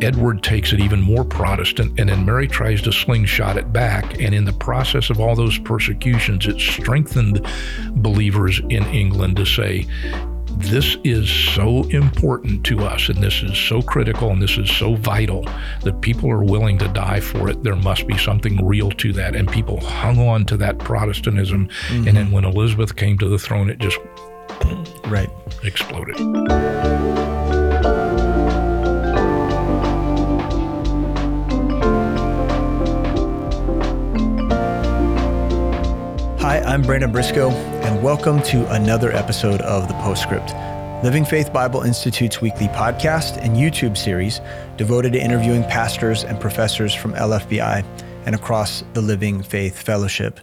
Edward takes it even more Protestant, and then Mary tries to slingshot it back. And in the process of all those persecutions, it strengthened believers in England to say, this is so important to us and this is so critical and this is so vital that people are willing to die for it. There must be something real to that. And people hung on to that Protestantism. Mm-hmm. And then when Elizabeth came to the throne, it just right exploded. Hi, I'm Brandon Briscoe, and welcome to another episode of The Postscript, Living Faith Bible Institute's weekly podcast and YouTube series devoted to interviewing pastors and professors from LFBI and across the Living Faith Fellowship.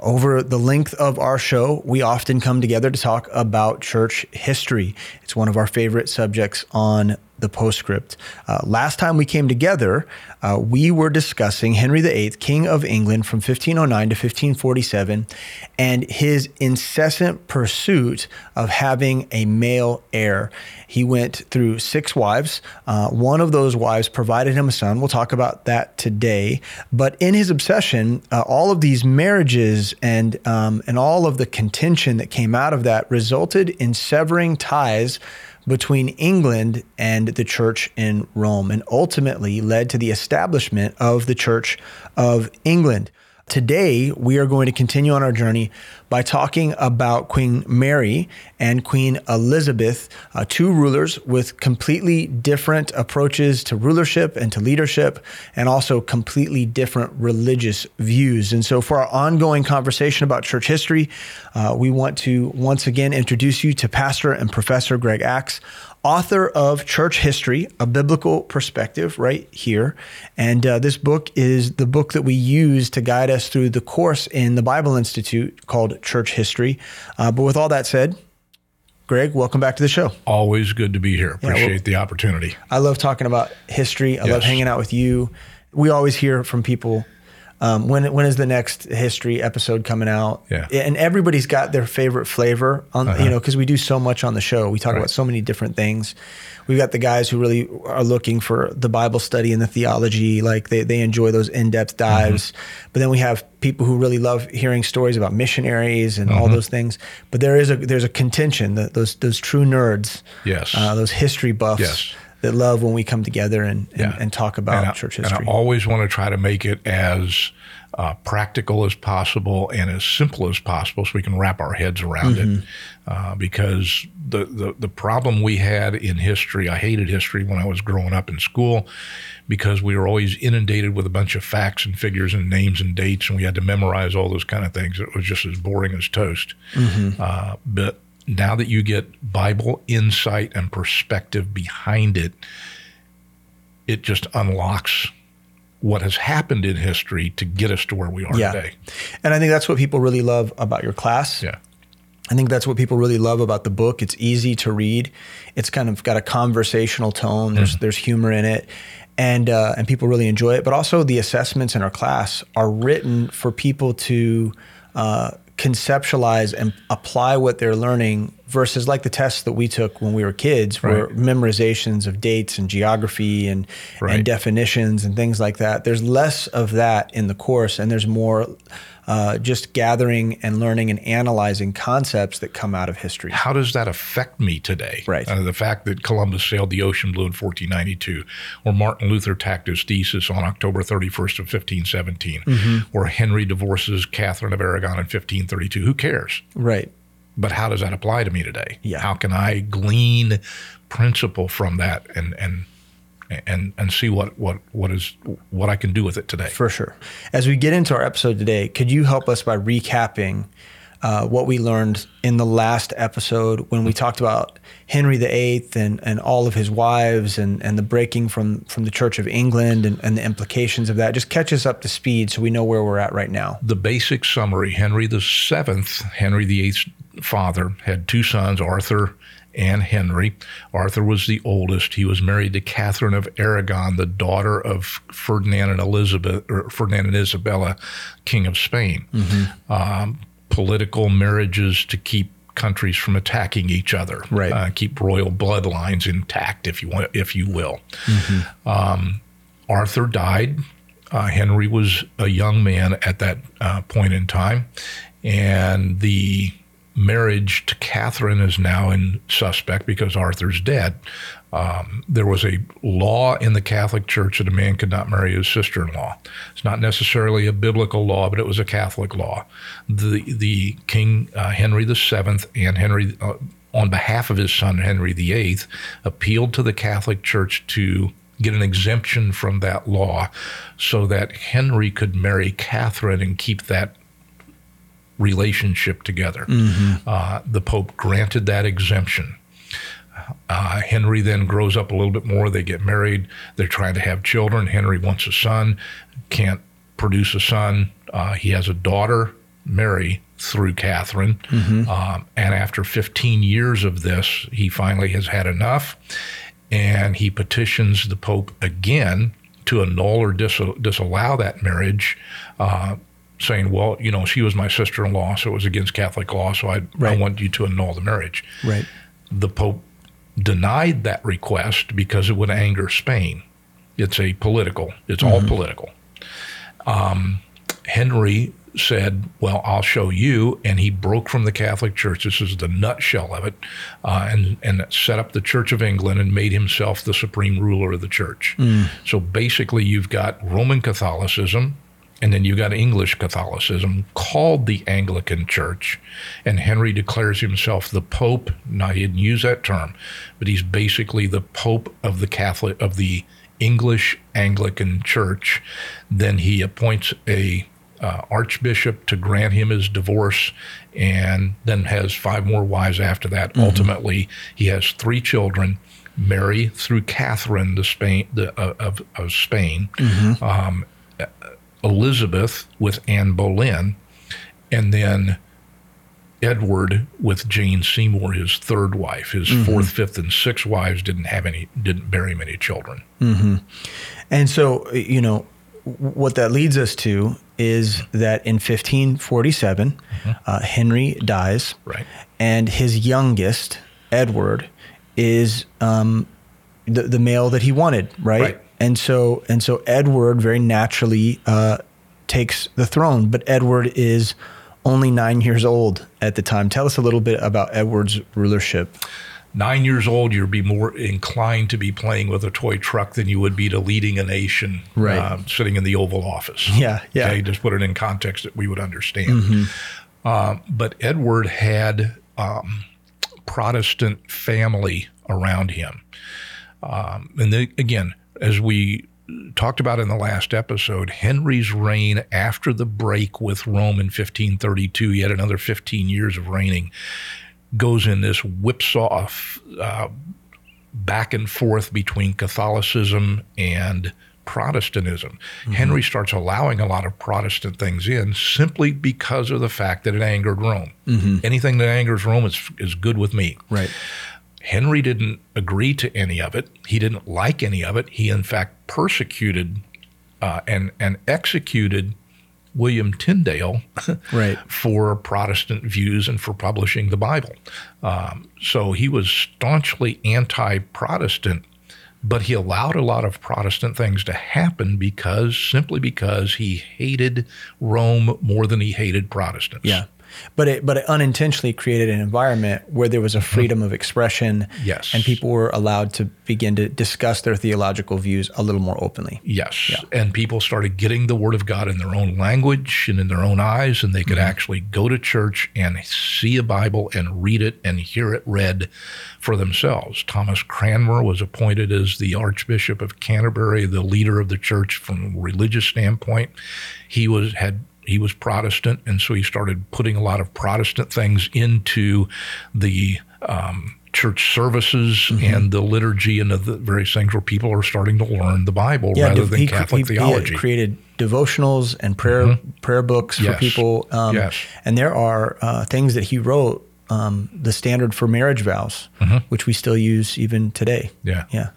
Over the length of our show, we often come together to talk about church history. It's one of our favorite subjects on the postscript. Uh, last time we came together, uh, we were discussing Henry VIII, King of England from 1509 to 1547, and his incessant pursuit of having a male heir. He went through six wives. Uh, one of those wives provided him a son. We'll talk about that today. But in his obsession, uh, all of these marriages and um, and all of the contention that came out of that resulted in severing ties between England and the church in Rome and ultimately led to the establishment of the Church of England. Today, we are going to continue on our journey by talking about Queen Mary and Queen Elizabeth, uh, two rulers with completely different approaches to rulership and to leadership, and also completely different religious views. And so, for our ongoing conversation about church history, uh, we want to once again introduce you to Pastor and Professor Greg Axe author of Church History, a biblical perspective, right here. And uh, this book is the book that we use to guide us through the course in the Bible Institute called Church History. Uh, but with all that said, Greg, welcome back to the show. Always good to be here. Appreciate yeah, well, the opportunity. I love talking about history. I yes. love hanging out with you. We always hear from people um, when when is the next history episode coming out? Yeah, and everybody's got their favorite flavor on uh-huh. you know because we do so much on the show. We talk right. about so many different things. We've got the guys who really are looking for the Bible study and the theology, like they they enjoy those in depth dives. Mm-hmm. But then we have people who really love hearing stories about missionaries and mm-hmm. all those things. But there is a there's a contention that those those true nerds, yes, uh, those history buffs. Yes that love when we come together and, and, yeah. and talk about and church history. And I always want to try to make it as uh, practical as possible and as simple as possible so we can wrap our heads around mm-hmm. it. Uh, because the, the, the problem we had in history, I hated history when I was growing up in school because we were always inundated with a bunch of facts and figures and names and dates, and we had to memorize all those kind of things. It was just as boring as toast. Mm-hmm. Uh, but now that you get Bible insight and perspective behind it, it just unlocks what has happened in history to get us to where we are yeah. today. And I think that's what people really love about your class. Yeah. I think that's what people really love about the book. It's easy to read. It's kind of got a conversational tone. There's mm there's humor in it, and uh, and people really enjoy it. But also the assessments in our class are written for people to uh, conceptualize and apply what they're learning versus like the tests that we took when we were kids right. were memorizations of dates and geography and right. and definitions and things like that there's less of that in the course and there's more uh, just gathering and learning and analyzing concepts that come out of history. How does that affect me today? Right. Uh, the fact that Columbus sailed the ocean blue in 1492, or Martin Luther tacked his thesis on October 31st of 1517, mm-hmm. or Henry divorces Catherine of Aragon in 1532. Who cares? Right. But how does that apply to me today? Yeah. How can I glean principle from that and and and and see what what what is what I can do with it today. For sure. As we get into our episode today, could you help us by recapping uh, what we learned in the last episode when we talked about Henry VIII and, and all of his wives and, and the breaking from, from the Church of England and, and the implications of that. Just catch us up to speed so we know where we're at right now. The basic summary Henry VII, Henry VIII's father, had two sons, Arthur and Henry. Arthur was the oldest. He was married to Catherine of Aragon, the daughter of Ferdinand and Elizabeth, or Ferdinand and Isabella, King of Spain. Mm-hmm. Um, political marriages to keep countries from attacking each other. Right. Uh, keep royal bloodlines intact, if you want, if you will. Um, Arthur died. Uh, Henry was a young man at that uh, point in time, and the marriage to Catherine is now in suspect because Arthur's dead. Um, there was a law in the Catholic Church that a man could not marry his sister-in-law. It's not necessarily a biblical law, but it was a Catholic law. The the King uh, Henry VII and Henry, uh, on behalf of his son Henry VIII, appealed to the Catholic Church to get an exemption from that law, so that Henry could marry Catherine and keep that relationship together. Uh, the Pope granted that exemption. Uh, Henry then grows up a little bit more. They get married. They're trying to have children. Henry wants a son, can't produce a son. Uh, he has a daughter, Mary, through Catherine. Um, and after 15 years of this, he finally has had enough. And he petitions the Pope again to annul or dis- disallow that marriage, uh, saying, well, you know, she was my sister in law, so it was against Catholic law, so I, I want you to annul the marriage Right. the Pope denied that request because it would anger Spain. It's a political, it's all political. Um, Henry said, Well, I'll show you. And he broke from the Catholic Church. This is the nutshell of it. Uh, and, and set up the Church of England and made himself the supreme ruler of the church. So basically, you've got Roman Catholicism, and then you got English Catholicism called the Anglican Church, and Henry declares himself the Pope. Now he didn't use that term, but he's basically the Pope of the Catholic of the English Anglican Church. Then he appoints a uh, archbishop to grant him his divorce, and then has five more wives after that. Ultimately, he has three children. Mary through Catherine, the Spain the, uh, of, of Spain, um, Elizabeth with Anne Boleyn, and then Edward with Jane Seymour, his third wife. His fourth, fifth, and sixth wives didn't have any, didn't bear him any children. And so, you know, what that leads us to is that in 1547, uh, Henry dies, Right. and his youngest, Edward, is um, the the male that he wanted, right? Right. And so, and so, Edward very naturally uh, takes the throne, but Edward is only nine years old at the time. Tell us a little bit about Edward's rulership. Nine years old, you'd be more inclined to be playing with a toy truck than you would be to leading a nation, Right. uh, sitting in the Oval Office. Yeah, yeah. Okay, just put it in context that we would understand. Uh, but Edward had um, Protestant family around him. Um, and then, again, as we talked about in the last episode, Henry's reign after the break with Rome in 1532, yet another 15 years of reigning, goes in this whipsaw uh, back and forth between Catholicism and Protestantism. Henry starts allowing a lot of Protestant things in simply because of the fact that it angered Rome. Anything that angers Rome is, is good with me. Right. Henry didn't agree to any of it. He didn't like any of it. He, in fact, persecuted uh, and and executed William Tyndale Right. for Protestant views and for publishing the Bible. Um, so he was staunchly anti-Protestant, but he allowed a lot of Protestant things to happen because simply because he hated Rome more than he hated Protestants. Yeah. But it but it unintentionally created an environment where there was a mm-hmm. freedom of expression. Yes. And people were allowed to begin to discuss their theological views a little more openly. Yes. And people started getting the Word of God in their own language and in their own eyes, and they could mm-hmm. actually go to church and see a Bible and read it and hear it read for themselves. Thomas Cranmer was appointed as the Archbishop of Canterbury, the leader of the church from a religious standpoint. He was had he was Protestant, and so he started putting a lot of Protestant things into the um, church services and the liturgy and the various things where people are starting to learn the Bible rather dev- than cre- Catholic he- he theology. created devotionals and prayer prayer books for people. Um, Yes. And there are uh, things that he wrote, um, the standard for marriage vows, which we still use even today. Mm-hmm. yeah, Yeah.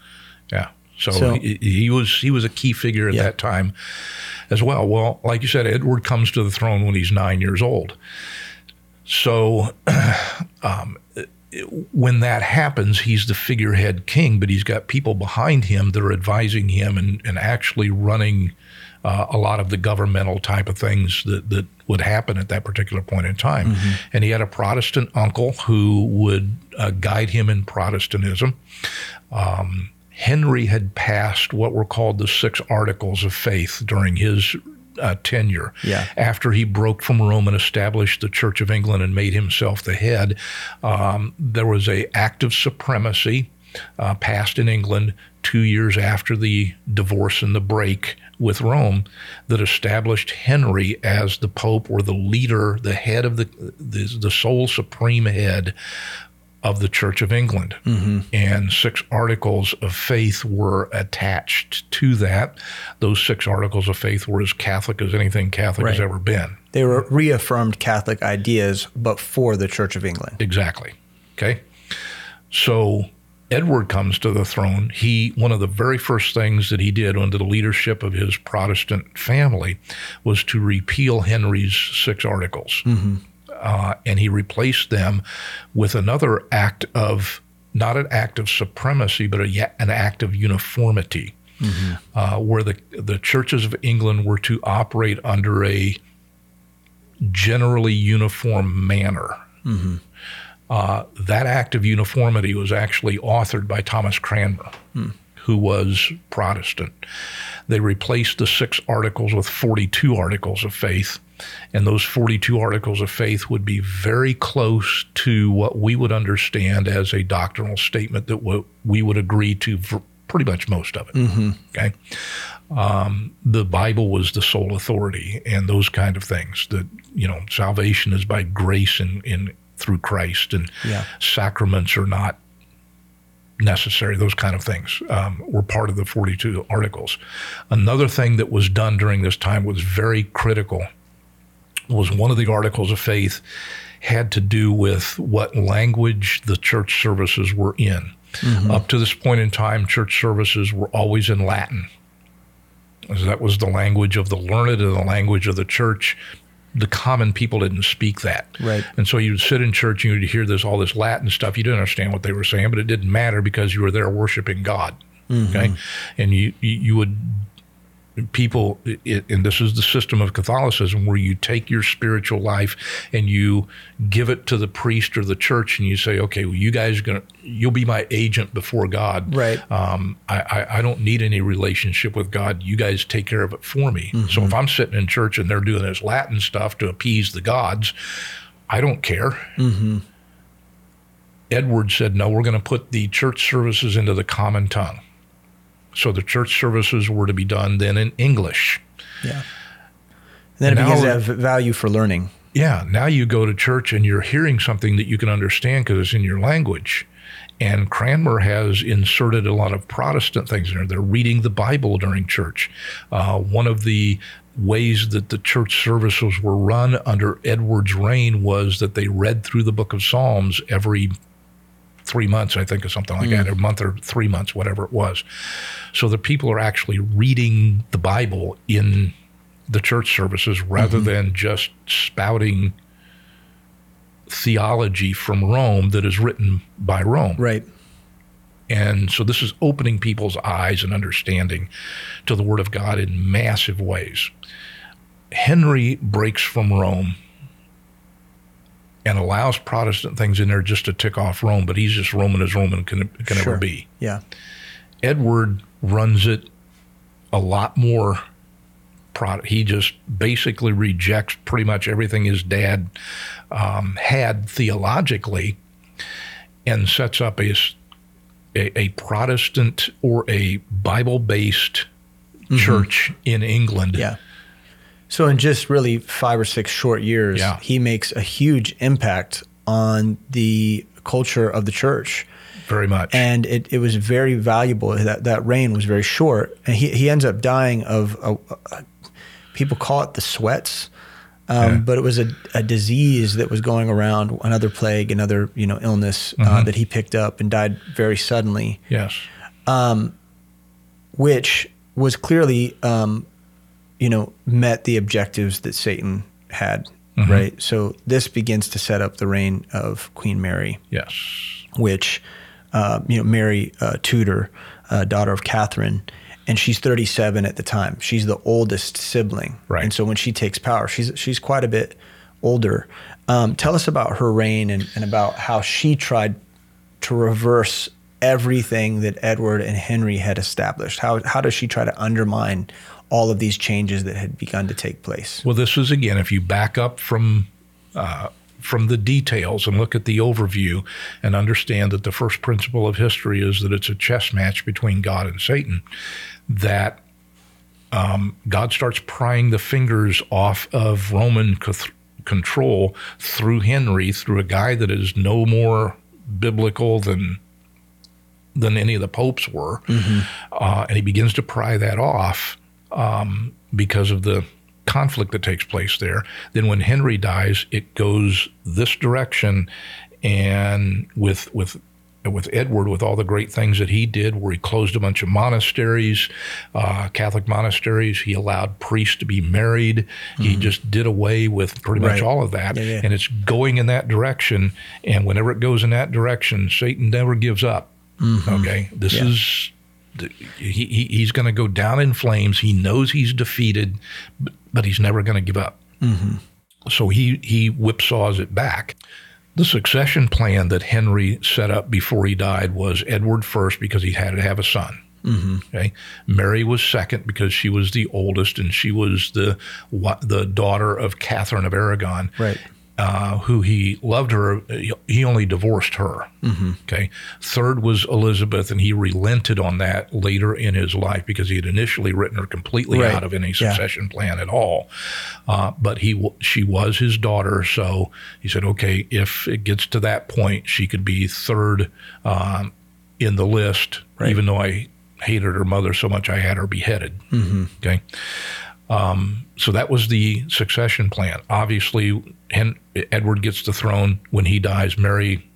yeah. So, So- he, he was he was a key figure at Yeah. that time as well. Well, like you said, Edward comes to the throne when he's nine years old. So um, when that happens, he's the figurehead king, but he's got people behind him that are advising him and, and actually running uh, a lot of the governmental type of things that, that would happen at that particular point in time. Mm-hmm. And he had a Protestant uncle who would uh, guide him in Protestantism. Um, Henry had passed what were called the Six Articles of Faith during his uh, tenure. Yeah. After he broke from Rome and established the Church of England and made himself the head, um, there was a act of supremacy uh, passed in England two years after the divorce and the break with Rome that established Henry as the Pope or the leader, the head of the the, the sole supreme head of the Church of England. Mm-hmm. And six articles of faith were attached to that. Those six articles of faith were as Catholic as anything Catholic right. has ever been. They were reaffirmed Catholic ideas, but for the Church of England. Exactly. Okay. So Edward comes to the throne. He one of the very first things that he did under the leadership of his Protestant family was to repeal Henry's six articles. Mm-hmm uh, and he replaced them with another act of not an act of supremacy, but a, an act of uniformity, mm-hmm. uh, where the the churches of England were to operate under a generally uniform manner. Mm-hmm. Uh, that act of uniformity was actually authored by Thomas Cranmer, mm. who was Protestant. They replaced the six articles with 42 articles of faith and those 42 articles of faith would be very close to what we would understand as a doctrinal statement that we would agree to for pretty much most of it. Mm-hmm. Okay. Um, the Bible was the sole authority and those kind of things that, you know, salvation is by grace and in, through Christ and yeah. sacraments are not necessary, those kind of things um, were part of the 42 articles. Another thing that was done during this time was very critical was one of the articles of faith had to do with what language the church services were in. Mm-hmm. Up to this point in time, church services were always in Latin. That was the language of the learned and the language of the church. The common people didn't speak that. Right. And so you'd sit in church and you'd hear this all this Latin stuff. You didn't understand what they were saying, but it didn't matter because you were there worshiping God. Mm-hmm. Okay. And you you would people and this is the system of catholicism where you take your spiritual life and you give it to the priest or the church and you say okay well you guys are gonna you'll be my agent before god. Right. Um, I, I, I, don't need any relationship with god. You guys take care of it for me. Mm-hmm. so if i'm sitting in church and they're doing this latin stuff to appease the gods i don't care. Mm-hmm. edward said no we're going to put the church services into the common tongue so the church services were to be done then in English. Yeah. And then now, it begins to have value for learning. Yeah. Now you go to church and you're hearing something that you can understand because it's in your language. And Cranmer has inserted a lot of Protestant things in there. They're reading the Bible during church. Uh, one of the ways that the church services were run under Edward's reign was that they read through the book of Psalms every three months, I think, or something like mm. that, a month or three months, whatever it was. So the people are actually reading the Bible in the church services rather mm-hmm. than just spouting theology from Rome that is written by Rome. Right. And so this is opening people's eyes and understanding to the Word of God in massive ways. Henry breaks from Rome and allows Protestant things in there just to tick off Rome, but he's just Roman as Roman can, can sure. ever be. Yeah. Edward runs it a lot more. He just basically rejects pretty much everything his dad um, had theologically and sets up a, a, a Protestant or a Bible based mm-hmm. church in England. Yeah so in just really five or six short years, yeah. he makes a huge impact on the culture of the church. Very much. And it, it was very valuable. That that reign was very short. And he, he ends up dying of, a, a, people call it the sweats. Um, yeah. But it was a, a disease that was going around, another plague, another you know illness uh, mm-hmm. uh, that he picked up and died very suddenly. Yes, um, which was clearly um, you know, met the objectives that Satan had right? So this begins to set up the reign of Queen Mary, Yes. which, uh, you know, Mary uh, Tudor, uh, daughter of Catherine, and she's 37 at the time. She's the oldest sibling, Right. And so when she takes power, she's she's quite a bit older. Um, tell us about her reign and, and about how she tried to reverse everything that Edward and Henry had established. How how does she try to undermine all of these changes that had begun to take place? Well, this is again, if you back up from uh, from the details and look at the overview and understand that the first principle of history is that it's a chess match between God and Satan, that um, God starts prying the fingers off of Roman cath- control through Henry, through a guy that is no more biblical than than any of the popes were, uh, and he begins to pry that off um, because of the conflict that takes place there. Then when Henry dies, it goes this direction, and with with with Edward, with all the great things that he did, where he closed a bunch of monasteries, uh, Catholic monasteries, he allowed priests to be married. He just did away with pretty much all of that, Yeah, yeah. and it's going in that direction. And whenever it goes in that direction, Satan never gives up. Okay, this Yeah. is he, he he's going to go down in flames. He knows he's defeated, but, but he's never going to give up. Mm-hmm. So he he whipsaws it back. The succession plan that Henry set up before he died was Edward first because he had to have a son. Mm-hmm. Okay, Mary was second because she was the oldest and she was the the daughter of Catherine of Aragon Right. Uh, who he loved her. He only divorced her. Okay. Third was Elizabeth, and he relented on that later in his life because he had initially written her completely Right. out of any Yeah. succession plan at all. Uh, but he she was his daughter, so he said, okay, if it gets to that point, she could be third um, in the list, Right. even though I hated her mother so much I had her beheaded. Okay. So that was the succession plan. Obviously, Hen- Edward gets the throne. When he dies, Mary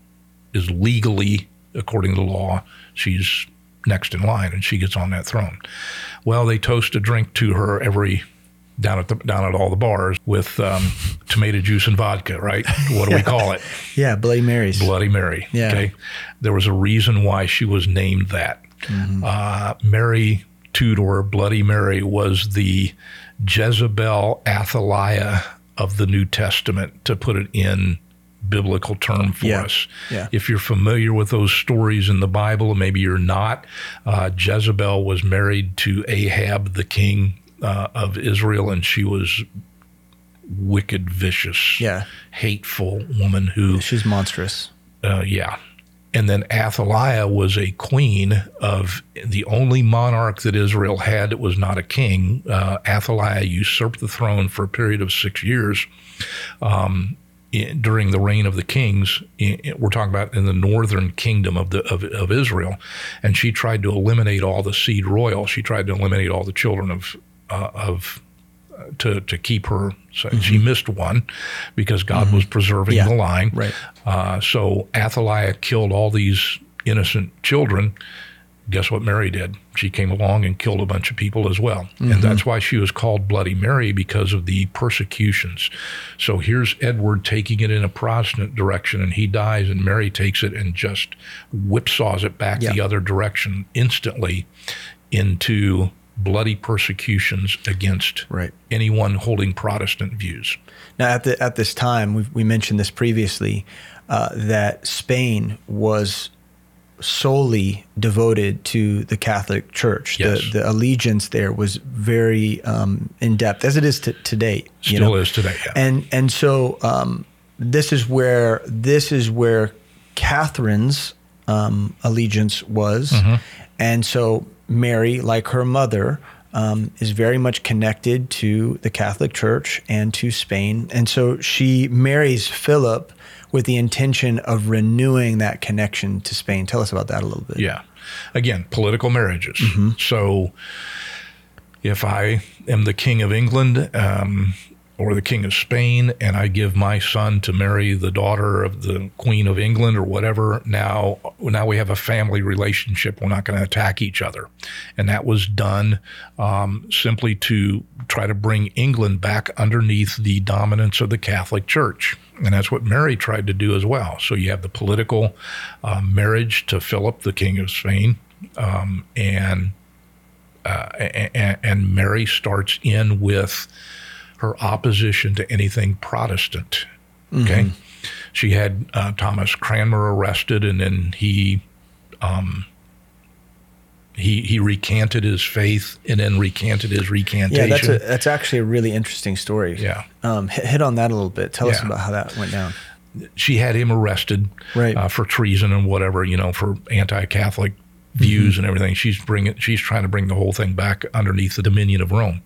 is legally, according to the law, she's next in line, and she gets on that throne. Well, they toast a drink to her every down at the down at all the bars with um, tomato juice and vodka. Right? What do we call it? Yeah, Bloody Marys. Bloody Mary. Yeah. Okay. There was a reason why she was named that. Mm-hmm. Uh, Mary Tudor, Bloody Mary, was the Jezebel Athaliah of the New Testament, to put it in biblical term for Yeah. us. Yeah. If you're familiar with those stories in the Bible, maybe you're not, uh, Jezebel was married to Ahab, the king uh, of Israel, and she was wicked, vicious, Yeah. hateful woman who She's monstrous. uh, yeah. And then Athaliah was a queen of the only monarch that Israel had that was not a king. Uh, Athaliah usurped the throne for a period of six years um, in, during the reign of the kings. I- I- we're talking about in the northern kingdom of, the, of, of Israel. And she tried to eliminate all the seed royal. She tried to eliminate all the children of, uh, of to, to keep her. So mm-hmm. She missed one because God mm-hmm. was preserving Yeah. the line. Right. Uh, so Athaliah killed all these innocent children. Guess what Mary did? She came along and killed a bunch of people as well. And mm-hmm. that's why she was called Bloody Mary because of the persecutions. So here's Edward taking it in a Protestant direction and he dies, and Mary takes it and just whipsaws it back the other direction instantly into bloody persecutions against Right. anyone holding Protestant views. Now, at the at this time, we we mentioned this previously, uh, that Spain was solely devoted to the Catholic Church. Yes. The the allegiance there was very um, in depth, as it is to, to date. you Still know? is today. Yeah. And and so um, this is where this is where Catherine's um, allegiance was, Mm-hmm. and so Mary, like her mother, um, is very much connected to the Catholic Church and to Spain, and so she marries Philip with the intention of renewing that connection to Spain. Tell us about that a little bit. Yeah. Again, political marriages. So if I am the king of England, um, or the King of Spain, and I give my son to marry the daughter of the Queen of England or whatever, now now we have a family relationship. We're not going to attack each other, and that was done um, simply to try to bring England back underneath the dominance of the Catholic Church, and that's what Mary tried to do as well. So you have the political uh, marriage to Philip, the King of Spain, um, and, uh, and and Mary starts in with her opposition to anything Protestant. Okay, mm-hmm. she had uh, Thomas Cranmer arrested, and then he. Um, he, he recanted his faith and then recanted his recantation. Yeah, that's a, that's actually a really interesting story. Yeah, um, hit, hit, on that a little bit. Tell yeah. us about how that went down. She had him arrested right. uh, for treason and whatever, you know, for anti-Catholic views mm-hmm. and everything. She's bringing she's trying to bring the whole thing back underneath the dominion of Rome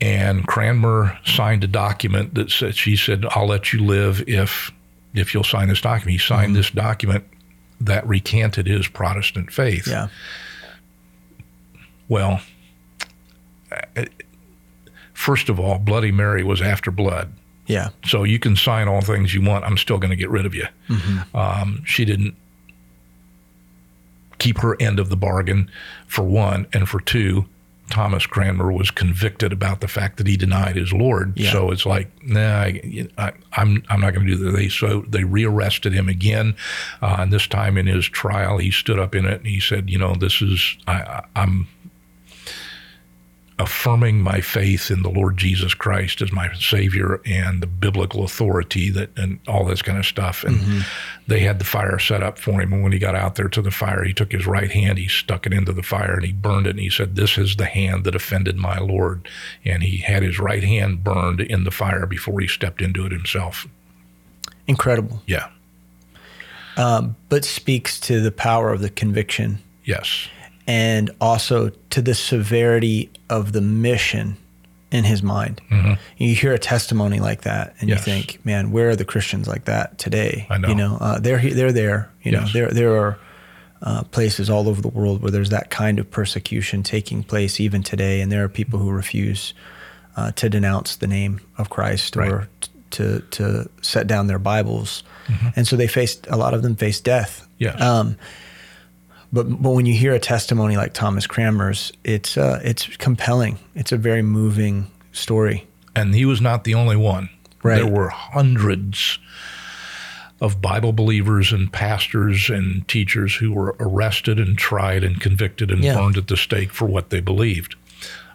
and Cranmer signed a document that said she said, "I'll let you live if if you'll sign this document." He signed mm-hmm. this document that recanted his Protestant faith. Yeah. Well, first of all, Bloody Mary was after blood. Yeah. So you can sign all things you want. I'm still going to get rid of you. Mm-hmm. Um, she didn't keep her end of the bargain, for one, and for two, Thomas Cranmer was convicted about the fact that he denied his Lord. Yeah. So it's like, nah, I, am I'm, I'm not going to do that. They so they rearrested him again, uh, and this time in his trial, he stood up in it and he said, you know, this is I, I'm affirming my faith in the Lord Jesus Christ as my Savior and the biblical authority that and all this kind of stuff. And mm-hmm. they had the fire set up for him. And when he got out there to the fire, he took his right hand, he stuck it into the fire, and he burned it. And he said, "This is the hand that offended my Lord." And he had his right hand burned in the fire before he stepped into it himself. Incredible. Yeah. Um, but speaks to the power of the conviction. Yes and also to the severity of the mission in his mind. Mm-hmm. You hear a testimony like that, and yes. you think, "Man, where are the Christians like that today?" I know. You know, uh, they're they're there. You yes. know, there there are uh, places all over the world where there's that kind of persecution taking place even today, and there are people who refuse uh, to denounce the name of Christ right. or t- to to set down their Bibles, mm-hmm. and so they faced a lot of them face death. Yes. Um, but but when you hear a testimony like Thomas Cranmer's, it's uh, it's compelling. It's a very moving story. And he was not the only one. Right. There were hundreds of Bible believers and pastors and teachers who were arrested and tried and convicted and yeah. burned at the stake for what they believed.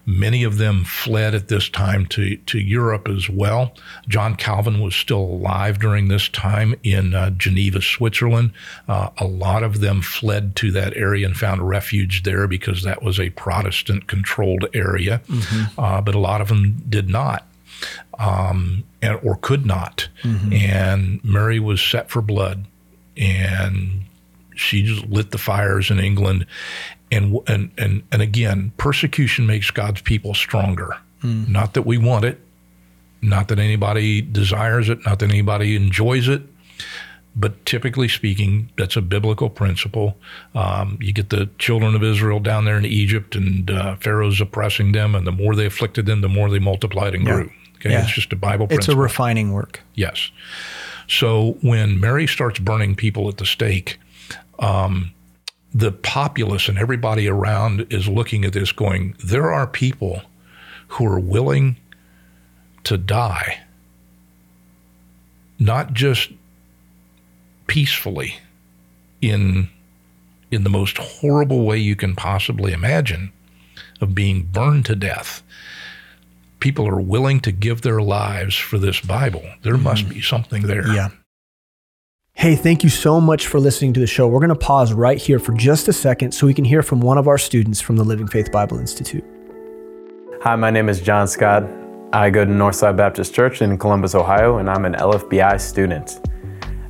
Many of them fled at this time to, to Europe as well. John Calvin was still alive during this time in uh, Geneva, Switzerland. Uh, a lot of them fled to that area and found refuge there because that was a Protestant controlled area, mm-hmm. uh, but a lot of them did not. Um, and, or could not. Mm-hmm. And Mary was set for blood. And she just lit the fires in England and and and and again, persecution makes God's people stronger. Mm. Not that we want it, not that anybody desires it, not that anybody enjoys it, but typically speaking, that's a biblical principle. Um, you get the children of Israel down there in Egypt, and uh, Pharaoh's oppressing them, and the more they afflicted them, the more they multiplied and grew. Okay, yeah. it's just a Bible. Principle. It's principle. a refining work. Yes. So when Mary starts burning people at the stake. Um, the populace and everybody around is looking at this going, there are people who are willing to die, not just peacefully in in the most horrible way you can possibly imagine of being burned to death. People are willing to give their lives for this Bible. There mm-hmm. must be something there. Yeah. Hey, thank you so much for listening to the show. We're going to pause right here for just a second so we can hear from one of our students from the Living Faith Bible Institute. Hi, my name is John Scott. I go to Northside Baptist Church in Columbus, Ohio, and I'm an LFBI student.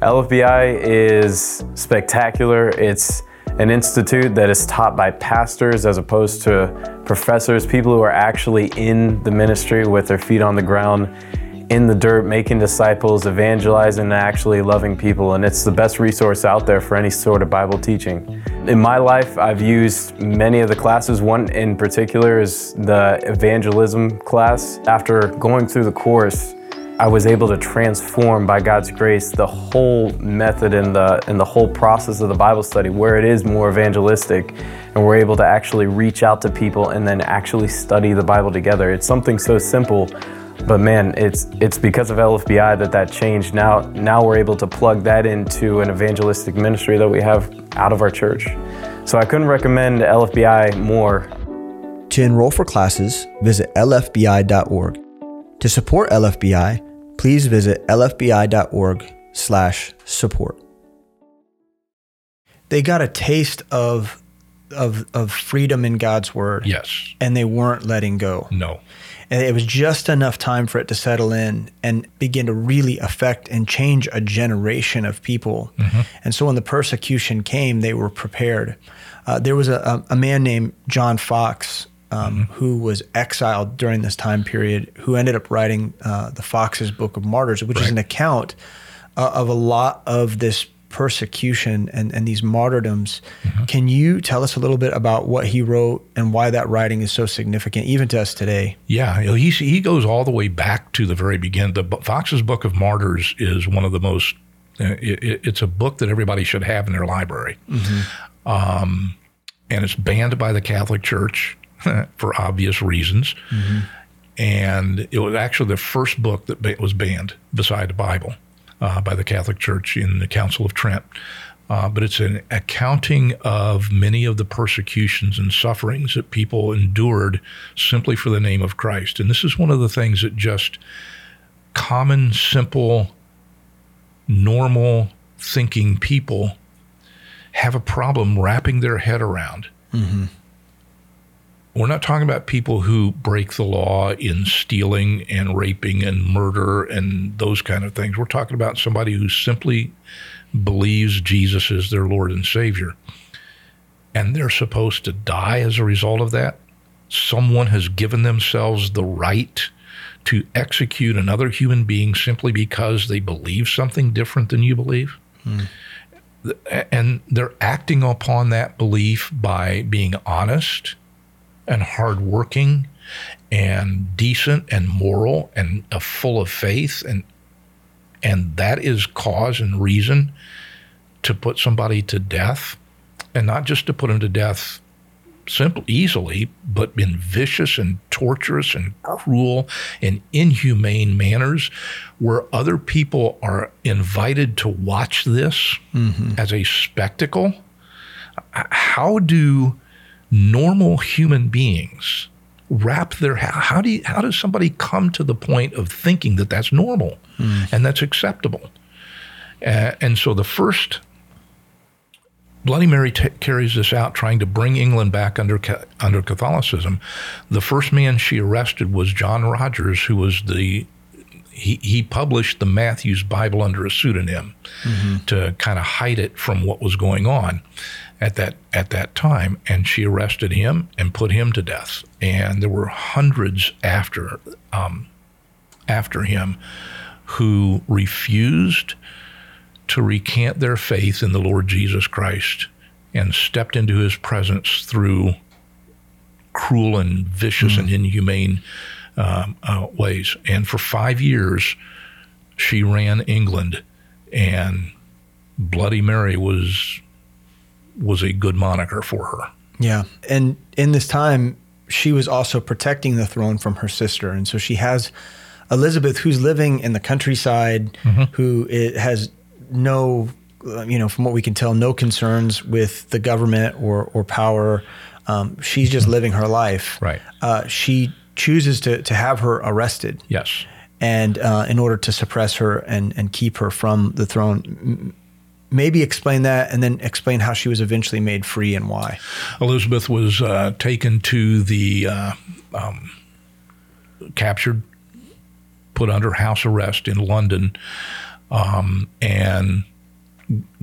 LFBI is spectacular. It's an institute that is taught by pastors as opposed to professors, people who are actually in the ministry with their feet on the ground in the dirt, making disciples, evangelizing, and actually loving people. And it's the best resource out there for any sort of Bible teaching. In my life, I've used many of the classes. One in particular is the evangelism class. After going through the course, I was able to transform by God's grace the whole method and the and the whole process of the Bible study where it is more evangelistic and we're able to actually reach out to people and then actually study the Bible together. It's something so simple, but man, it's it's because of LFBI that that changed. Now now we're able to plug that into an evangelistic ministry that we have out of our church. So I couldn't recommend LFBI more. To enroll for classes, visit lfbi.org. To support LFBI, please visit lfbi.org/support. They got a taste of of of freedom in God's word. Yes. And they weren't letting go. No. And it was just enough time for it to settle in and begin to really affect and change a generation of people. Mm-hmm. And so when the persecution came, they were prepared. Uh, there was a, a, man named John Foxe. um, mm-hmm. who was exiled during this time period, who ended up writing uh, the Foxe's Book of Martyrs, which right. is an account uh, of a lot of this persecution and, and these martyrdoms. Mm-hmm. Can you tell us a little bit about what he wrote and why that writing is so significant, even to us today? Yeah, he, he goes all the way back to the very beginning. The Foxe's Book of Martyrs is one of the most, uh, it, it's a book that everybody should have in their library. Mm-hmm. Um, and it's banned by the Catholic Church for obvious reasons. Mm-hmm. And it was actually the first book that was banned beside the Bible uh, by the Catholic Church in the Council of Trent. Uh, but it's an accounting of many of the persecutions and sufferings that people endured simply for the name of Christ. And this is one of the things that just common, simple, normal thinking people have a problem wrapping their head around. Mm-hmm. We're not talking about people who break the law in stealing and raping and murder and those kind of things. We're talking about somebody who simply believes Jesus is their Lord and Savior. And they're supposed to die as a result of that. Someone has given themselves the right to execute another human being simply because they believe something different than you believe. Hmm. And they're acting upon that belief by being honest and hardworking and decent and moral and uh, full of faith and and that is cause and reason to put somebody to death and not just to put them to death simple easily but in vicious and torturous and cruel and inhumane manners where other people are invited to watch this mm-hmm. as a spectacle how do normal human beings wrap their how do you, how does somebody come to the point of thinking that that's normal mm. and that's acceptable uh, and so the first Bloody Mary t- carries this out, trying to bring England back under under Catholicism. The first man she arrested was John Rogers, who was the he, he published the Matthew's Bible under a pseudonym mm-hmm. to kind of hide it from what was going on at that at that time, and she arrested him and put him to death. And there were hundreds after um, after him who refused to recant their faith in the Lord Jesus Christ and stepped into His presence through cruel and vicious mm. and inhumane um, uh, ways. And for five years, she ran England, and Bloody Mary was was a good moniker for her. Yeah. And in this time, she was also protecting the throne from her sister. And so she has Elizabeth, who's living in the countryside, mm-hmm. who has no, you know, from what we can tell, no concerns with the government or, or power. Um, she's just mm-hmm. living her life. Right. Uh, she chooses to, to have her arrested. Yes. And uh, in order to suppress her and, and keep her from the throne, maybe explain that and then explain how she was eventually made free and why. Elizabeth was uh, taken to the uh, um, captured, put under house arrest in London, um, and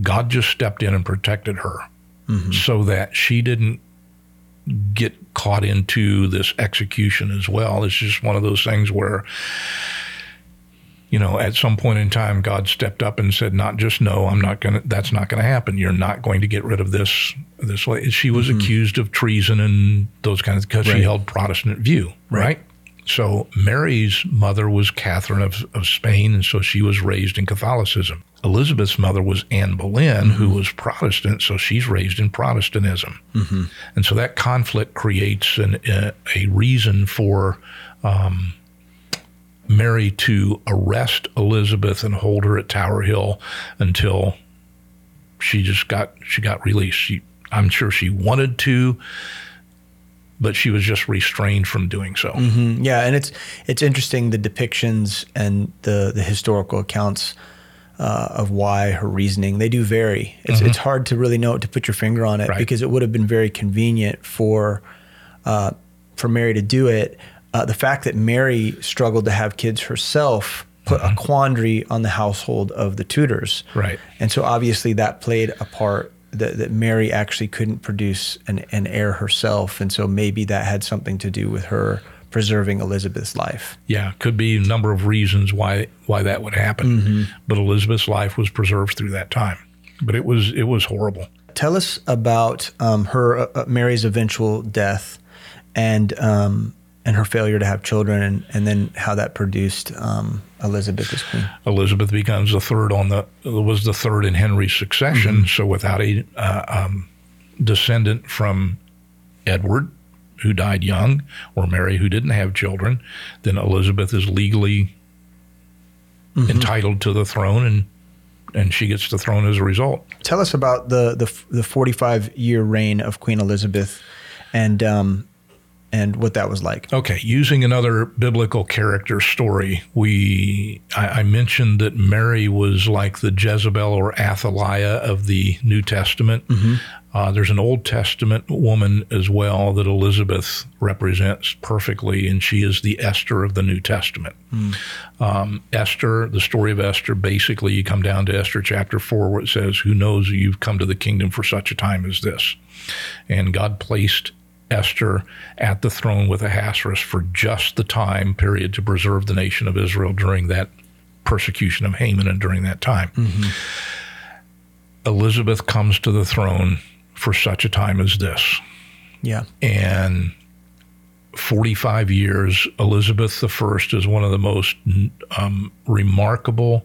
God just stepped in and protected her mm-hmm. so that she didn't get caught into this execution as well. It's just one of those things where you know, at some point in time, God stepped up and said, not just no, I'm not going to, that's not going to happen. You're not going to get rid of this this way. She was mm-hmm. accused of treason and those kinds of, because Right. she held Protestant view, Right. right? So Mary's mother was Catherine of, of Spain, and so she was raised in Catholicism. Elizabeth's mother was Anne Boleyn, who mm-hmm. was Protestant, so she's raised in Protestantism. Mm-hmm. And so that conflict creates an, a, a reason for um, Mary to arrest Elizabeth and hold her at Tower Hill until she just got she got released. She, I'm sure she wanted to, but she was just restrained from doing so. Mm, Yeah, and it's it's interesting the depictions and the the historical accounts uh, of why her reasoning they do vary. It's it's hard to really know to put your finger on it Right. because it would have been very convenient for uh, for Mary to do it. Uh, the fact that Mary struggled to have kids herself put a quandary on the household of the Tudors. Right. And so obviously that played a part that, that Mary actually couldn't produce an, an heir herself. And so maybe that had something to do with her preserving Elizabeth's life. Yeah, could be a number of reasons why why that would happen. But Elizabeth's life was preserved through that time. But it was it was horrible. Tell us about um, her, uh, uh, Mary's eventual death and, um, and her failure to have children and, and then how that produced um, Elizabeth as queen. Elizabeth becomes the third on the was the third in Henry's succession. So without a uh, um, descendant from Edward, who died young, or Mary, who didn't have children, then Elizabeth is legally entitled to the throne, and and she gets the throne as a result. Tell us about the, the, the 45 year reign of Queen Elizabeth and, um, and what that was like. Okay, using another biblical character story, we I, I mentioned that Mary was like the Jezebel or Athaliah of the New Testament. Uh, there's an Old Testament woman as well that Elizabeth represents perfectly, and she is the Esther of the New Testament. Um, Esther, the story of Esther, basically, you come down to Esther chapter 4, where it says, Who knows you've come to the kingdom for such a time as this? And God placed Esther at the throne with Ahasuerus for just the time period to preserve the nation of Israel during that persecution of Haman and during that time. Elizabeth comes to the throne for such a time as this Yeah. and 45 years, Elizabeth I is one of the most um, remarkable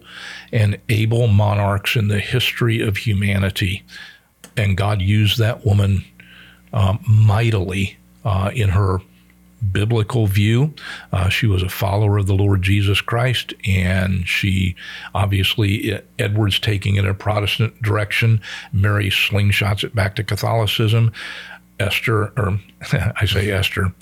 and able monarchs in the history of humanity. And God used that woman um, mightily uh, in her biblical view. Uh, she was a follower of the Lord Jesus Christ, and she obviously, Edward's taking it in a Protestant direction. Mary slingshots it back to Catholicism. Esther, or I say Esther,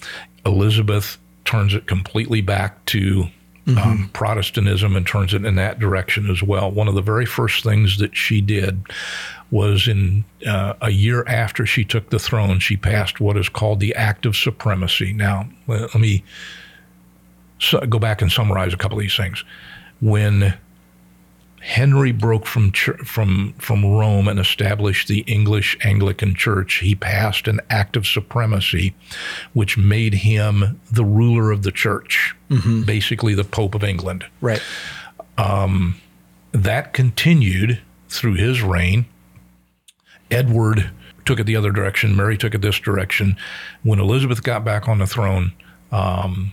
Elizabeth turns it completely back to um, Protestantism and turns it in that direction as well. One of the very first things that she did was in uh, a year after she took the throne, she passed what is called the Act of Supremacy. Now, let me go back and summarize a couple of these things. When Henry broke from from from Rome and established the English Anglican Church. He passed an act of supremacy, which made him the ruler of the church, basically the Pope of England. Right. That continued through his reign. Edward took it the other direction. Mary took it this direction. When Elizabeth got back on the throne, um,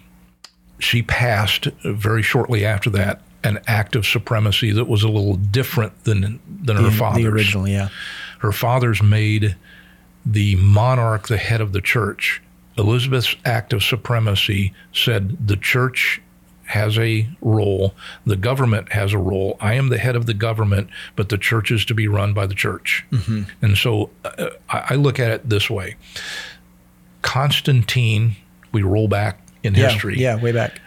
she passed very shortly after that an act of supremacy that was a little different than than her father's. the original, yeah. Her father's made the monarch the head of the church. Elizabeth's act of supremacy said the church has a role, the government has a role. I am the head of the government, but the church is to be run by the church. And so uh, I I look at it this way Constantine, we roll back in Yeah, history Yeah, way back.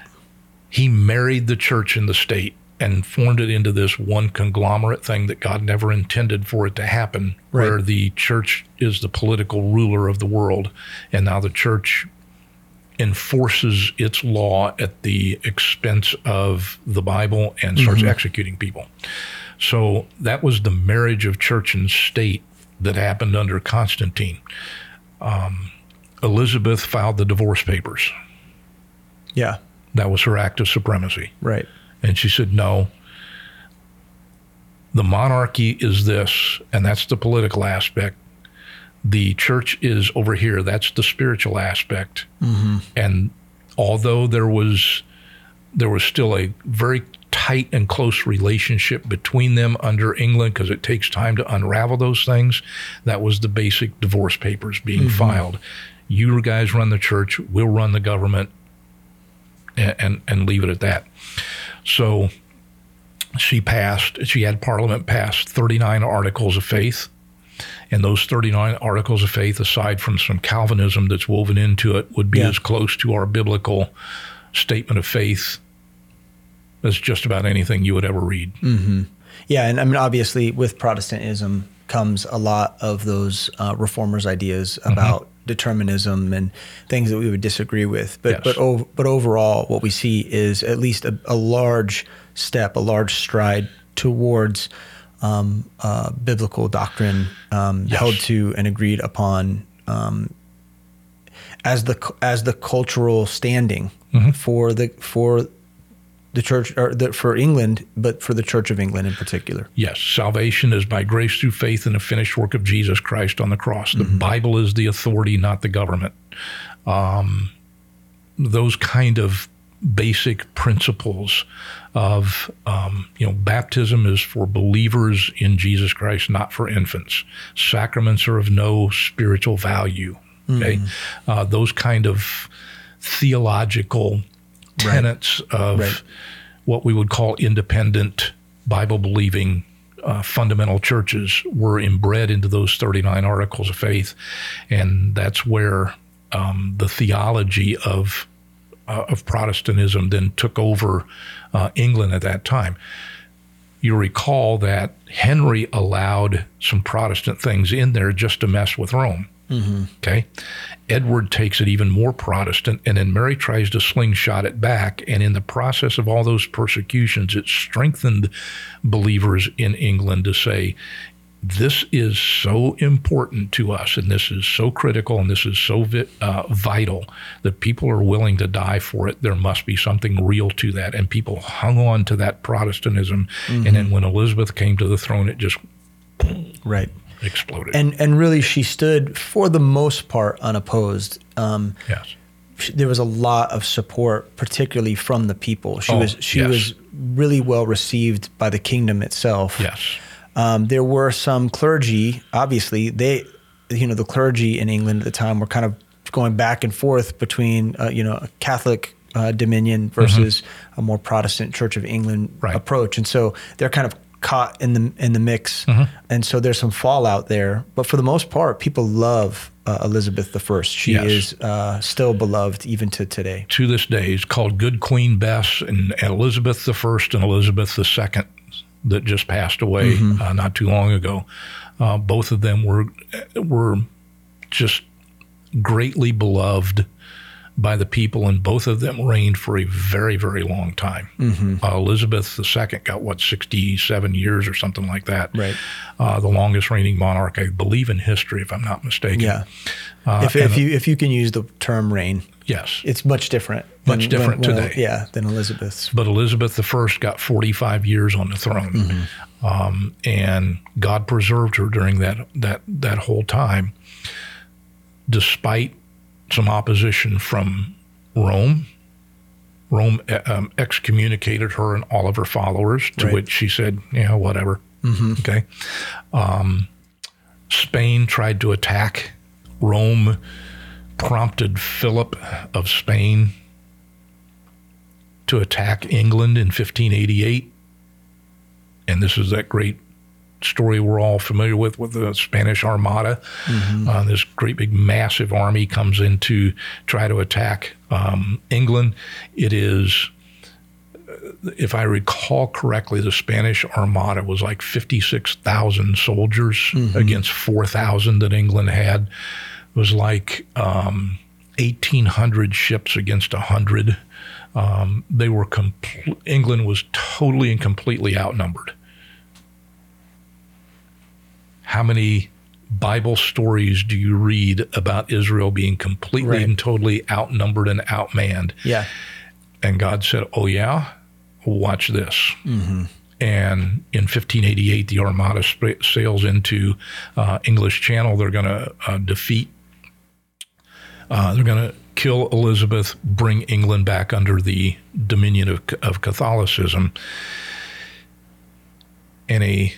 he married the church and the state and formed it into this one conglomerate thing that God never intended for it to happen, Right. where the church is the political ruler of the world. And now the church enforces its law at the expense of the Bible and starts executing people. So that was the marriage of church and state that happened under Constantine. Um, Elizabeth filed the divorce papers. Yeah. That was her act of supremacy. Right. And she said, No. The monarchy is this, and that's the political aspect. The church is over here. That's the spiritual aspect. Mm-hmm. And although there was there was still a very tight and close relationship between them under England because it takes time to unravel those things. That was the basic divorce papers being mm-hmm. filed. You guys run the church, we'll run the government, and, and, and leave it at that. So she passed, she had Parliament pass 39 articles of faith. And those 39 articles of faith, aside from some Calvinism that's woven into it, would be Yeah. as close to our biblical statement of faith as just about anything you would ever read. Yeah, and I mean, obviously, with Protestantism comes a lot of those uh, reformers' ideas Mm-hmm. about determinism and things that we would disagree with. But Yes. but ov- but overall, what we see is at least a, a large step, a large stride towards um, uh, biblical doctrine um, Yes. held to and agreed upon um, as the as the cultural standing Mm-hmm. for the for the church or the, for England, but for the Church of England in particular. Yes, salvation is by grace through faith in the finished work of Jesus Christ on the cross. The Bible is the authority, not the government. Um, those kind of basic principles of um, you know baptism is for believers in Jesus Christ, not for infants. Sacraments are of no spiritual value. Okay, uh, those kind of theological tenets of Right. what we would call independent Bible believing uh, fundamental churches were inbred into those 39 articles of faith. And that's where um, the theology of, uh, of Protestantism then took over uh, England at that time. You recall that Henry allowed some Protestant things in there just to mess with Rome. Okay. Edward takes it even more Protestant, and then Mary tries to slingshot it back. And in the process of all those persecutions, it strengthened believers in England to say, this is so important to us, and this is so critical, and this is so vi- uh, vital that people are willing to die for it. There must be something real to that. And people hung on to that Protestantism. And then when Elizabeth came to the throne, it just Right. exploded. And and really, she stood for the most part unopposed. Um, yes. there was a lot of support, particularly from the people. She Oh, was she yes. was really well received by the kingdom itself. Yes. Um, there were some clergy, obviously, they, you know, the clergy in England at the time were kind of going back and forth between, uh, you know, a Catholic uh, dominion versus a more Protestant Church of England Mm-hmm. Right. approach, and so they're kind of caught in the in the mix, Mm-hmm. and so there's some fallout there. But for the most part, people love uh, Elizabeth I. She Yes. is uh, still beloved even to today. to this day. It's called Good Queen Bess and Elizabeth I and Elizabeth II that just passed away uh, not too long ago. Uh, both of them were were just greatly beloved by the people, and both of them reigned for a very, very long time. Uh, Elizabeth II got what sixty-seven years or something like that. Right. Uh, the longest reigning monarch, I believe, in history, if I'm not mistaken. Yeah. Uh, if, if you if you can use the term reign, Yes. it's much different. Much different today. yeah, than Elizabeth's. but Elizabeth I got 45 years on the throne, um, and God preserved her during that that that whole time, despite some opposition from Rome. Rome uh, um, excommunicated her and all of her followers, to Right. which she said, "Yeah, whatever." Okay. Um, Spain tried to attack Rome, prompted Philip of Spain to attack England in 1588. And this is that great story we're all familiar with with the Spanish Armada. Uh, this great big massive army comes in to try to attack um, England. It is, uh, if I recall correctly, the Spanish Armada was like 56,000 soldiers against 4,000 that England had. It was like um, 1,800 ships against 100. Um, they were compl- England was totally and completely outnumbered. How many Bible stories do you read about Israel being completely Right. and totally outnumbered and outmanned? Yeah. And God said, "Oh yeah, watch this. And in 1588, the Armada sp- sails into uh, English Channel. They're going to uh, defeat, uh, they're going to kill Elizabeth, bring England back under the dominion of, of Catholicism. And a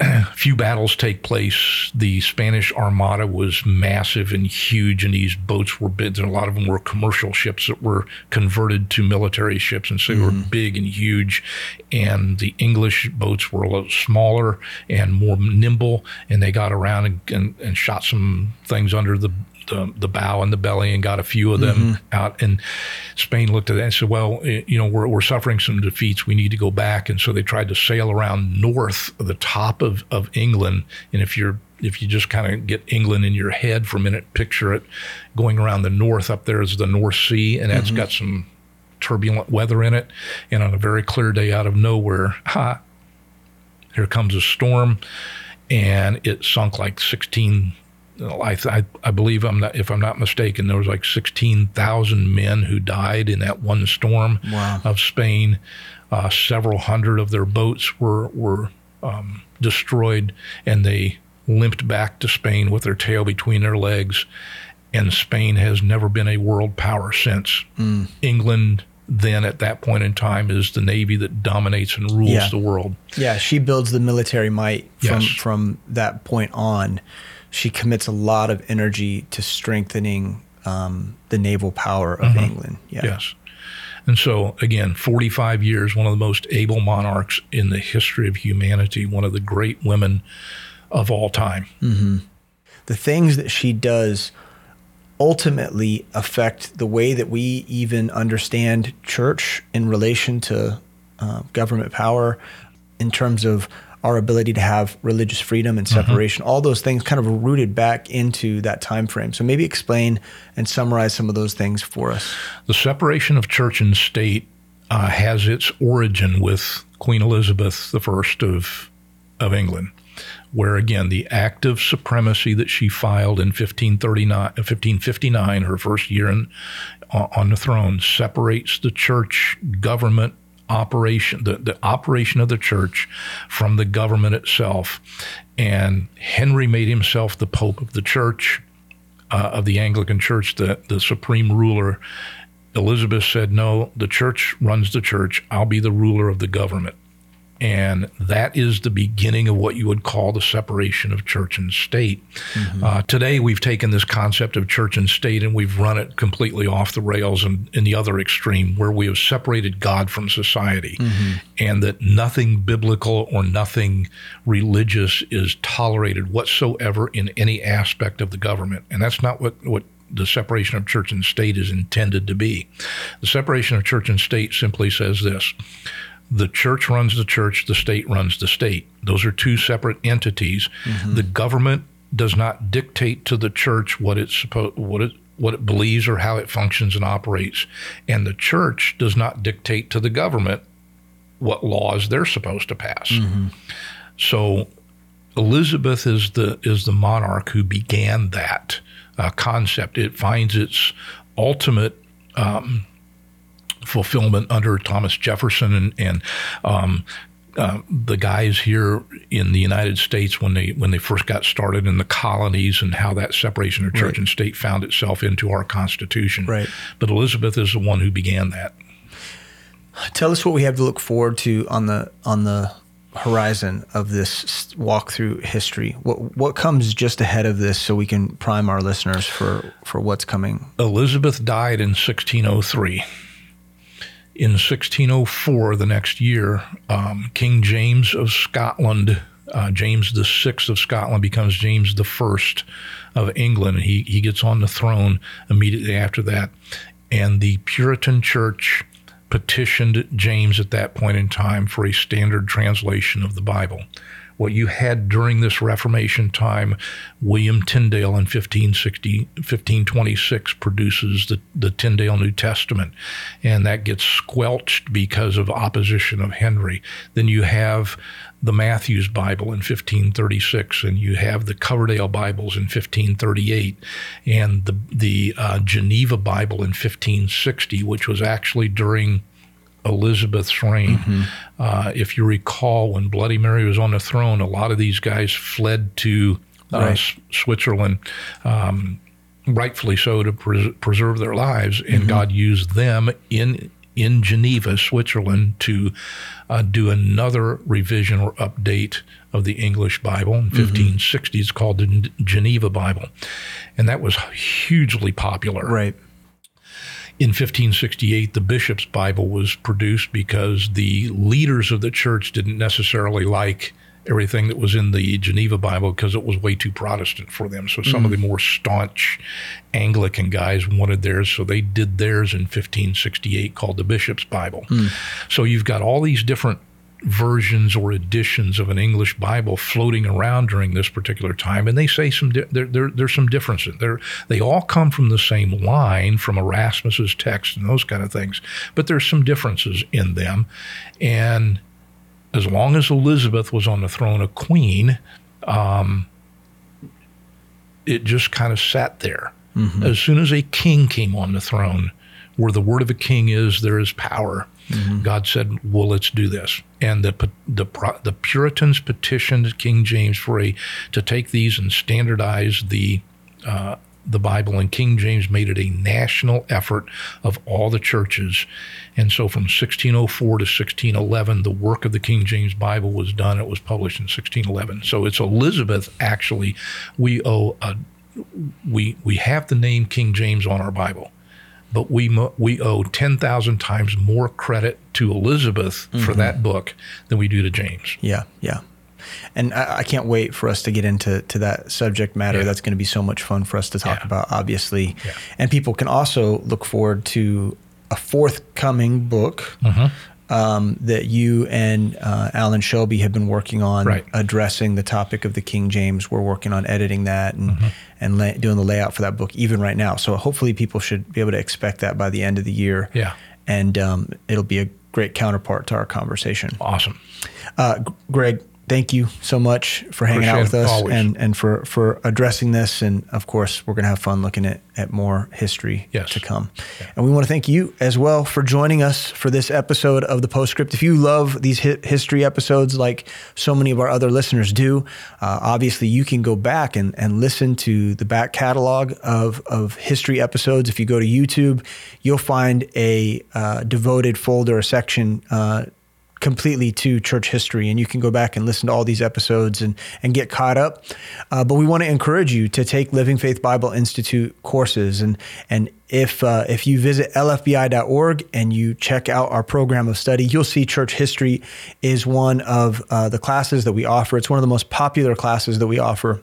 few battles take place. The Spanish Armada was massive and huge, and these boats were big. And a lot of them were commercial ships that were converted to military ships, and so they were mm. big and huge. And the English boats were a little smaller and more nimble, and they got around and, and, and shot some things under the the, the bow and the belly and got a few of them out. And Spain looked at that and said, well, eh, you know, we're, we're suffering some defeats. We need to go back. And so they tried to sail around north of the top of, of England. And if you're if you just kind of get England in your head for a minute, picture it going around the north. Up there is the North Sea, and that's got some turbulent weather in it. And on a very clear day out of nowhere, ha, here comes a storm, and it sunk like 16 I, I, I believe I'm not if I'm not mistaken there was like 16,000 men who died in that one storm Wow. of Spain uh, several hundred of their boats were were um, destroyed and they limped back to Spain with their tail between their legs and Spain has never been a world power since England then at that point in time is the navy that dominates and rules Yeah. the world Yeah, she builds the military might from Yes. from that point on. She commits a lot of energy to strengthening um, the naval power of England. Yeah. Yes. And so, again, 45 years, one of the most able monarchs in the history of humanity, one of the great women of all time. the things that she does ultimately affect the way that we even understand church in relation to uh, government power, in terms of our ability to have religious freedom and mm-hmm. separation. All those things kind of rooted back into that time frame. So maybe explain and summarize some of those things for us. The separation of church and state uh, has its origin with Queen Elizabeth I of, of England, where again, the act of supremacy that she filed in 1539, 1559, uh, her first year in, on on the throne, separates the church government operation, the, the operation of the church from the government itself. And Henry made himself the Pope of the church uh, of the Anglican Church, the, the supreme ruler. Elizabeth said, No, the church runs the church. I'll be the ruler of the government. And that is the beginning of what you would call the separation of church and state. Uh, today, we've taken this concept of church and state and we've run it completely off the rails in, in the other extreme, where we have separated God from society, and that nothing biblical or nothing religious is tolerated whatsoever in any aspect of the government. And that's not what, what the separation of church and state is intended to be. The separation of church and state simply says this the church runs the church, the state runs the state. Those are two separate entities. The government does not dictate to the church what it's supposed what it what it believes or how it functions and operates. And the church does not dictate to the government what laws they're supposed to pass. So Elizabeth is the is the monarch who began that uh, concept. It finds its ultimate um, fulfillment under Thomas Jefferson and and um, uh, the guys here in the United States when they when they first got started in the colonies and how that separation of church Right. and state found itself into our Constitution. Right. But Elizabeth is the one who began that. Tell us what we have to look forward to on the on the horizon of this walk through history. What what comes just ahead of this, so we can prime our listeners for for what's coming. Elizabeth died in 1603. In 1604, the next year, um, King James of Scotland, uh, James the Sixth of Scotland, becomes James the First of England, and he he gets on the throne immediately after that. And the Puritan Church petitioned James at that point in time for a standard translation of the Bible. What you had during this Reformation time, William Tyndale in 1560, 1526 produces the, the Tyndale New Testament, and that gets squelched because of opposition of Henry. Then you have the Matthews Bible in 1536, and you have the Coverdale Bibles in 1538, and the the uh, Geneva Bible in 1560, which was actually during Elizabeth's reign. Uh, if you recall, when Bloody Mary was on the throne, a lot of these guys fled to uh, Right. S- Switzerland, um, rightfully so, to pres- preserve their lives, and God used them in in Geneva, Switzerland, to uh, do another revision or update of the English Bible in 1560. It's called the Gen- Geneva Bible, and that was hugely popular. Right. In 1568, the Bishop's Bible was produced because the leaders of the church didn't necessarily like everything that was in the Geneva Bible because it was way too Protestant for them. So some of the mm. more staunch Anglican guys wanted theirs, so they did theirs in 1568 called the Bishop's Bible. Hmm. So you've got all these different versions or editions of an English Bible floating around during this particular time, and they say some di- there, there, there's some differences. They're, they all come from the same line from Erasmus's text and those kind of things, but there's some differences in them. And as long as Elizabeth was on the throne a queen, um, it just kind of sat there. As soon as a king came on the throne, where the word of a king is, there is power. God said, "Well, let's do this." And the the the Puritans petitioned King James for a to take these and standardize the uh, the Bible, and King James made it a national effort of all the churches. And so, from 1604 to 1611, the work of the King James Bible was done. It was published in 1611. So it's Elizabeth. Actually, we owe a we we have the name King James on our Bible, but we mo- we owe ten thousand times more credit to Elizabeth for that book than we do to James. Yeah, yeah. And I, I can't wait for us to get into to that subject matter. Yeah. That's going to be so much fun for us to talk Yeah. about, obviously. Yeah. And people can also look forward to a forthcoming book um, that you and uh, Alan Shelby have been working on, Right. addressing the topic of the King James. We're working on editing that and and la- doing the layout for that book even right now. So hopefully, people should be able to expect that by the end of the year. Yeah. And um, it'll be a great counterpart to our conversation. Awesome. Uh, Greg, thank you so much for hanging out with us always. and, and for, for addressing this. And of course, we're going to have fun looking at, at more history Yes. to come. And we want to thank you as well for joining us for this episode of the Postscript. If you love these hi- history episodes like so many of our other listeners do, uh, obviously you can go back and, and listen to the back catalog of, of history episodes. If you go to YouTube, you'll find a uh, devoted folder, a section. Uh, completely to church history and you can go back and listen to all these episodes and, and get caught up. Uh, but we want to encourage you to take living faith bible institute courses and and if uh, if you visit lfbi.org and you check out our program of study you'll see church history is one of uh, the classes that we offer. It's one of the most popular classes that we offer.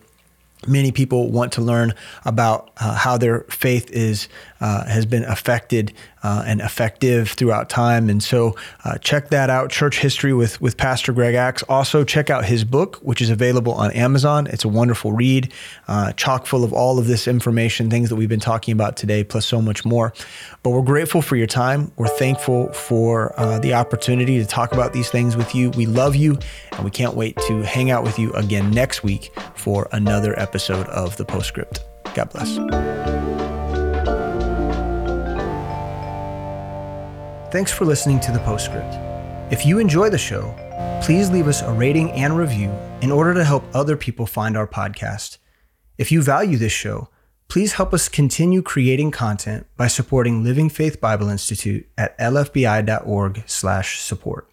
Many people want to learn about uh, how their faith is uh, has been affected uh, and effective throughout time. And so uh, check that out. Church history with with pastor greg axe. Also check out his book which is available on amazon. It's a wonderful read uh, chock full of all of this information things that we've been talking about today plus so much more. But we're grateful for your time. We're thankful for uh, the opportunity to talk about these things with you. We love you and we can't wait to hang out with you again next week for another episode of the postscript. God bless Thanks for listening to the Postscript. If you enjoy the show, please leave us a rating and review in order to help other people find our podcast. If you value this show, please help us continue creating content by supporting Living Faith Bible Institute at lfbi.org/support.